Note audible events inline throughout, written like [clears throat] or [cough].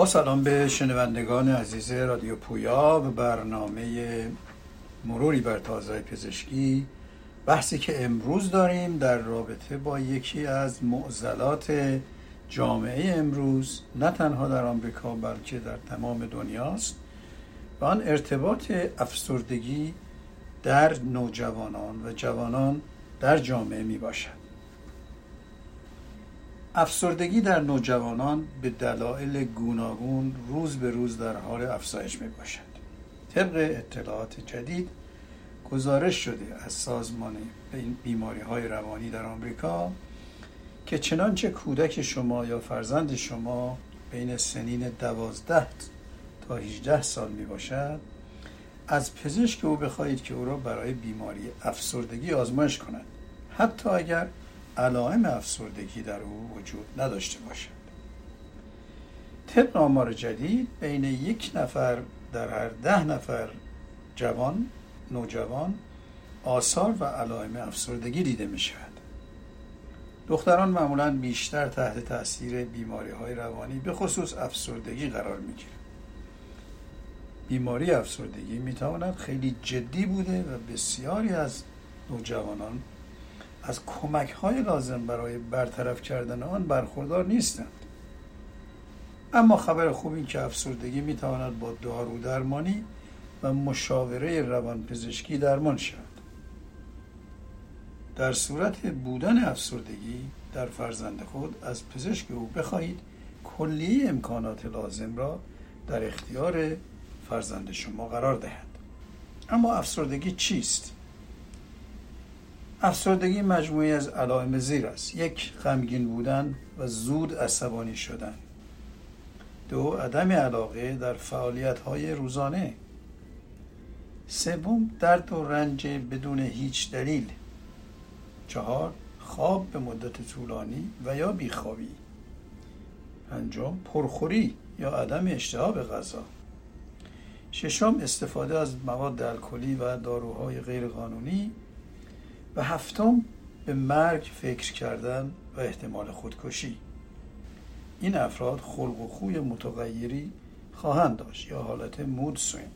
با سلام به شنوندگان عزیز رادیو پویا و برنامه مروری بر تازه پزشکی. بحثی که امروز داریم در رابطه با یکی از معضلات جامعه امروز نه تنها در آمریکا بلکه در تمام دنیاست. و آن ارتباط افسردگی در نوجوانان و جوانان در جامعه می باشد افسردگی در نوجوانان به دلایل گوناگون روز به روز در حال افزایش می باشد. طبق اطلاعات جدید گزارش شده از سازمان بیماری های روانی در آمریکا که چنانچه کودک شما یا فرزند شما بین سنین دوازده تا 18 سال می باشد از پزشک او بخواهید که او را برای بیماری افسردگی آزمایش کند حتی اگر علائم افسردگی در او وجود نداشته باشد. طبق آمار جدید بین یک نفر در هر ده نفر جوان نوجوان آثار و علائم افسردگی دیده می شود دختران معمولا بیشتر تحت تاثیر بیماری های روانی به خصوص افسردگی قرار می گیرند بیماری افسردگی می تواند خیلی جدی بوده و بسیاری از نوجوانان از کمک های لازم برای برطرف کردن آن برخوردار نیستند. اما خبر خوب این که افسردگی می تواند با دارو درمانی و مشاوره روانپزشکی درمان شود. در صورت بودن افسردگی در فرزند خود از پزشک او بخواهید کلیه امکانات لازم را در اختیار فرزند شما قرار دهد. اما افسردگی چیست؟ افسردگی مجموعی از علائم زیر است. یک غمگین بودن و زود عصبانی شدن. دو عدم علاقه در فعالیت های روزانه. سوم درد و رنج بدون هیچ دلیل. چهار خواب به مدت طولانی و یا بیخوابی. پنجم پرخوری یا عدم اشتها به غذا. ششم استفاده از مواد الکلی و داروهای غیرقانونی. و هفتم به مرگ فکر کردن و احتمال خودکشی. این افراد خلق و خوی متغیری خواهند داشت یا حالت مود سوینگ.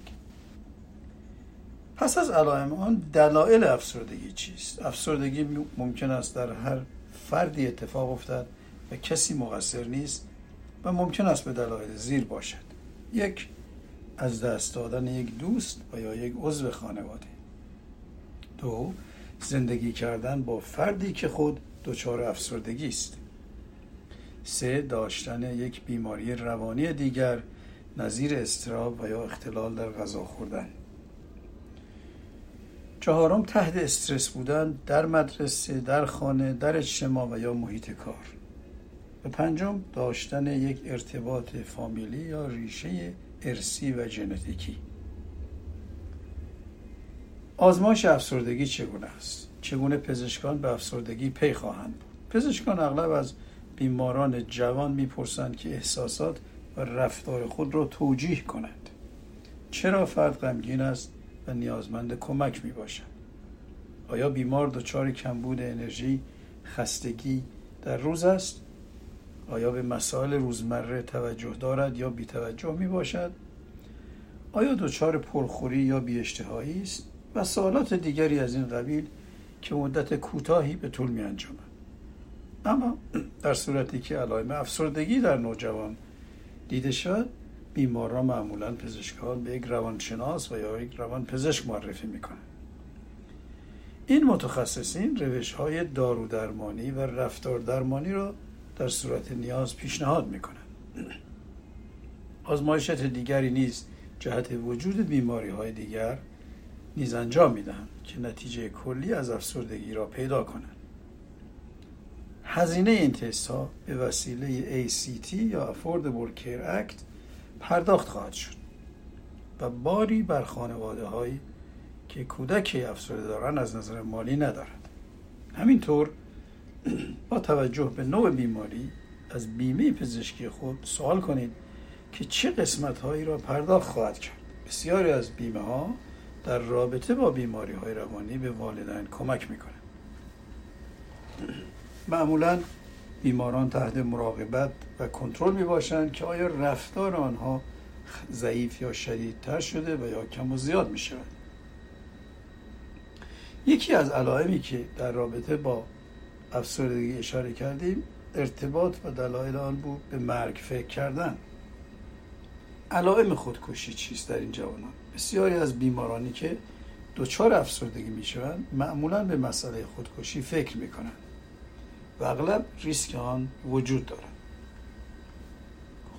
پس از علائم آن دلایل افسردگی چیست؟ افسردگی ممکن است در هر فردی اتفاق افتد و کسی مقصر نیست و ممکن است به دلایل زیر باشد. یک از دست دادن یک دوست و یا یک عضو خانواده. دو زندگی کردن با فردی که خود دچار افسردگی است. سه داشتن یک بیماری روانی دیگر نظیر استراب و یا اختلال در غذا خوردن. چهارم تحت استرس بودن در مدرسه در خانه در اجتماع و یا محیط کار. و پنجم داشتن یک ارتباط فامیلی یا ریشه ارسی و ژنتیکی. آزمایش افسردگی چگونه است؟ چگونه پزشکان به افسردگی پی خواهند بود؟ پزشکان اغلب از بیماران جوان می‌پرسند که احساسات و رفتار خود را توجیه کنند. چرا فرد غمگین است و نیازمند کمک می باشد آیا بیمار دچار کمبود انرژی خستگی در روز است؟ آیا به مسائل روزمره توجه دارد یا بیتوجه می باشد آیا دچار پرخوری یا بیاشتهایی است؟ و سوالات دیگری از این قبیل که مدت کوتاهی به طول می انجامد. اما در صورتی که علائم افسردگی در نوجوان دیده شد بیماران معمولا پزشکان به یک روانشناس و یا یک روان پزشک معرفی می‌کنند این متخصصین روش های دارو درمانی و رفتار درمانی را در صورت نیاز پیشنهاد می‌کنند آزمایشات دیگری نیز جهت وجود بیماری های دیگر نیز انجام می‌دهند که نتیجه کلی از افسردگی را پیدا کنند. هزینه این تست ها به وسیله ACT یا Affordable Care Act پرداخت خواهد شد و باری بر خانواده هایی که کودک افسرده دارند از نظر مالی ندارد همینطور [clears throat] با توجه به نوع بیماری از بیمه پزشکی خود سوال کنید که چه قسمت هایی را پرداخت خواهد کرد. بسیاری از بیمه ها در رابطه با بیماری های روانی به والدین کمک می‌کنه. معمولا بیماران تحت مراقبت و کنترل می باشند که آیا رفتار آنها ضعیف یا شدیدتر شده و یا کم و زیاد می شود یکی از علائمی که در رابطه با افسردگی اشاره کردیم ارتباط و دلایل آن بود به مرگ فکر کردن. علائم خودکشی چیست در این جوانان؟ بسیاری از بیمارانی که دچار افسردگی می‌شوند معمولا به مسئله خودکشی فکر می‌کنند و اغلب ریسک آن وجود دارد.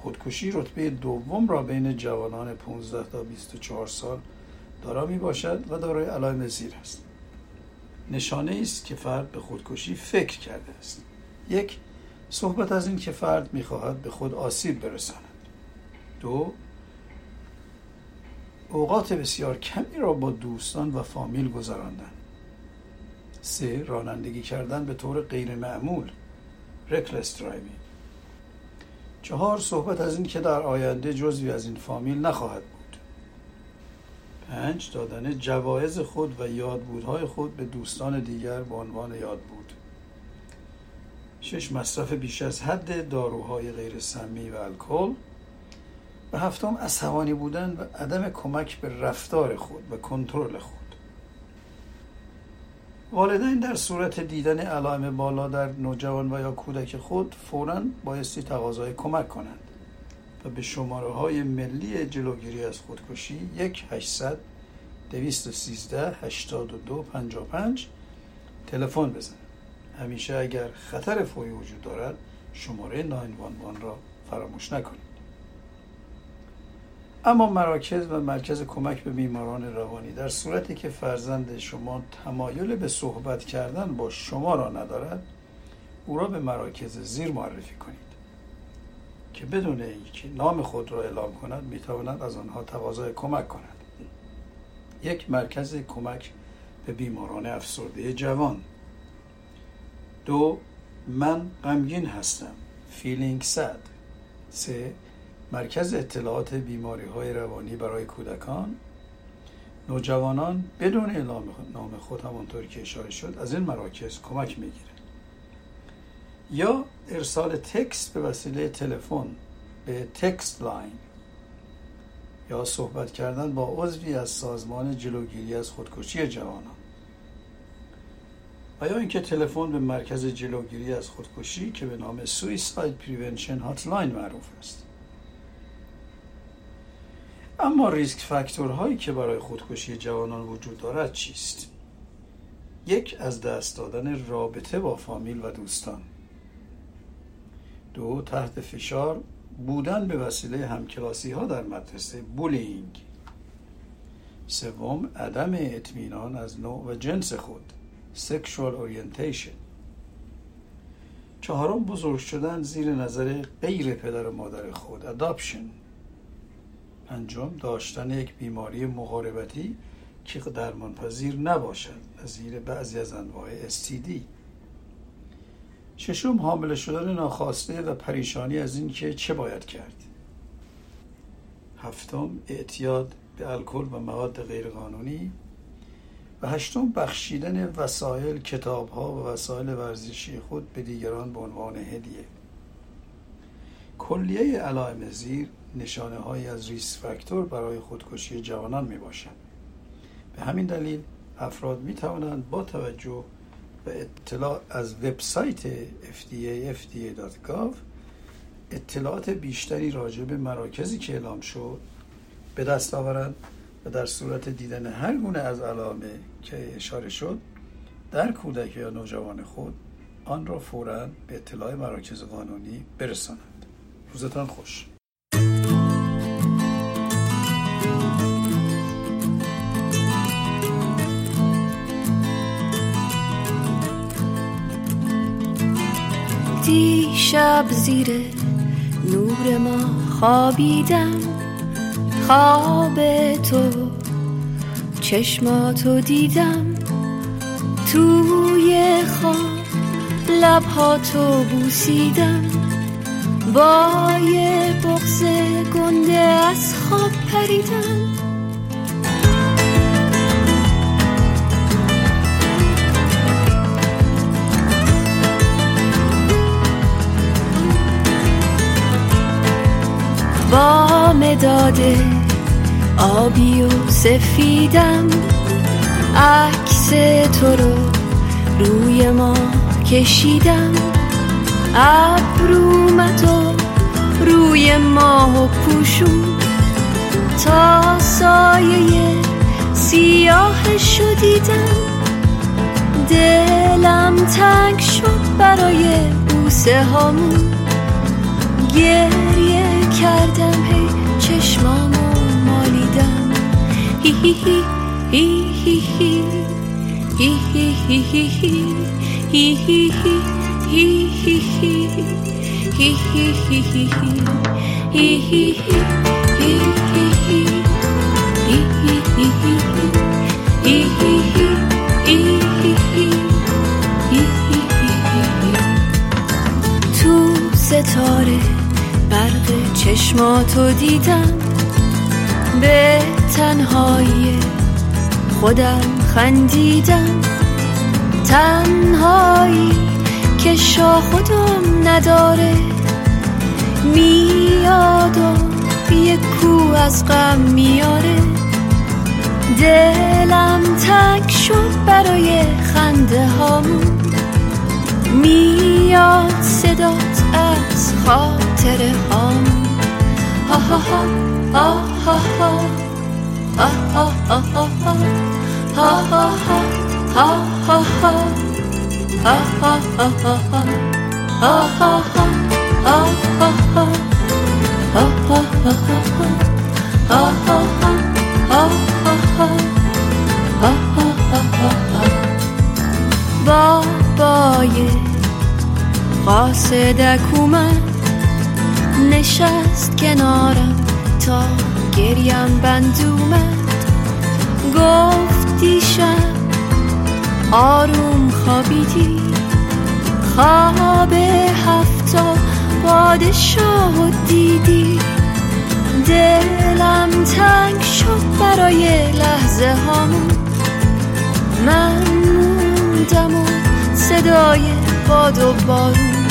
خودکشی رتبه دوم را بین جوانان 15 تا 24 سال دارا می باشد و دارای علائم زیر است. نشانه است که فرد به خودکشی فکر کرده است. یک صحبت از این که فرد می‌خواهد به خود آسیب برساند. دو اوقات بسیار کمی را با دوستان و فامیل گذراندن. سه رانندگی کردن به طور غیر معمول. reckless driving چهار صحبت از این که در آینده جزوی از این فامیل نخواهد بود. پنج دادن جوایز خود و یادبودهای خود به دوستان دیگر به عنوان یاد بود. شش مصرف بیش از حد داروهای غیر سمی و الکل. و هفتم عصبانی بودن و عدم کمک به رفتار خود و کنترل خود. والدین در صورت دیدن علائم بالا در نوجوان و یا کودک خود فورا بایستی تقاضای کمک کنند و به شماره های ملی جلوگیری از خودکشی 1 800 213 82 55 تلفن بزنند همیشه اگر خطر فوری وجود دارد شماره 911 را فراموش نکنید. اما مراکز و مرکز کمک به بیماران روانی در صورتی که فرزند شما تمایل به صحبت کردن با شما را ندارد او را به مراکز زیر معرفی کنید که بدون اینکه نام خود را اعلام کند می‌تواند از آنها تقاضای کمک کند. یک مرکز کمک به بیماران افسرده جوان. دو من غمگین هستم. feeling sad. سه مرکز اطلاعات بیماری های روانی برای کودکان. نوجوانان بدون اعلام نام خود همانطوری که اشاره شد از این مراکز کمک می‌گیره. یا ارسال تکست به وسیله تلفن به تکست لاین. یا صحبت کردن با عضوی از سازمان جلوگیری از خودکشی جوانان. و یا اینکه تلفن به مرکز جلوگیری از خودکشی که به نام suicide prevention hotline معروف است. اما risk factor هایی که برای خودکشی جوانان وجود دارد چیست؟ یک از دست دادن رابطه با فامیل و دوستان. دو تحت فشار بودن به وسیله همکلاسی ها در مدرسه bullying. سوم عدم اطمینان از نوع و جنس خود sexual orientation چهارم بزرگ شدن زیر نظر غیر پدر و مادر خود adoption پنجم داشتن یک بیماری مقاربتی که درمانپذیر نباشد نظیر بعضی از انواع STD ششم حامل شدن ناخواسته و پریشانی از این که چه باید کرد. هفتم اعتیاد به الکل و مواد غیرقانونی. و هشتم بخشیدن وسایل کتاب ها و وسایل ورزشی خود به دیگران به عنوان هدیه. کلیه علائم زیر نشانه های از ریس فاکتور برای خودکشی جوانان می باشد به همین دلیل افراد می توانند با توجه به اطلاع از وبسایت FDA FDA.gov اطلاعات بیشتری راجع به مراکزی که اعلام شد به دست آورند و در صورت دیدن هر گونه از علامه که اشاره شد در کودک یا نوجوان خود آن را فورا به اطلاع مراکز قانونی برسانند. روزتان خوش. دیشب زیر نور ما خوابیدم. خواب تو چشماتو دیدم. توی خواب لبهاتو بوسیدم. با یه بغز گنده از خواب پریدم. با مداد آبی و سفیدم عکس تو رو روی ما کشیدم. ابرومت و روی ماه و پوشون تا سایه سیاه شدیدم دلم تنگ شد برای بوسه هامون گریه کردم هی تو ستاره برق چشماتو دیدم. به تنهایی خودم خندیدم. تنهایی که شا خودم نداره. میاد و یه کو از غم میاره. دلم تک شد برای خنده هامون. میاد صدات از خاطر هم ها ها ها, ها, ها, ها بابای قاصدک اومد نشست کنارم تا گریم بند اومد. گفت دیشب آروم خوابیدی. خواب هفتا پادشاه دیدی. دلم تنگ شد برای لحظه هامون. من موندم و صدای باد و بارون.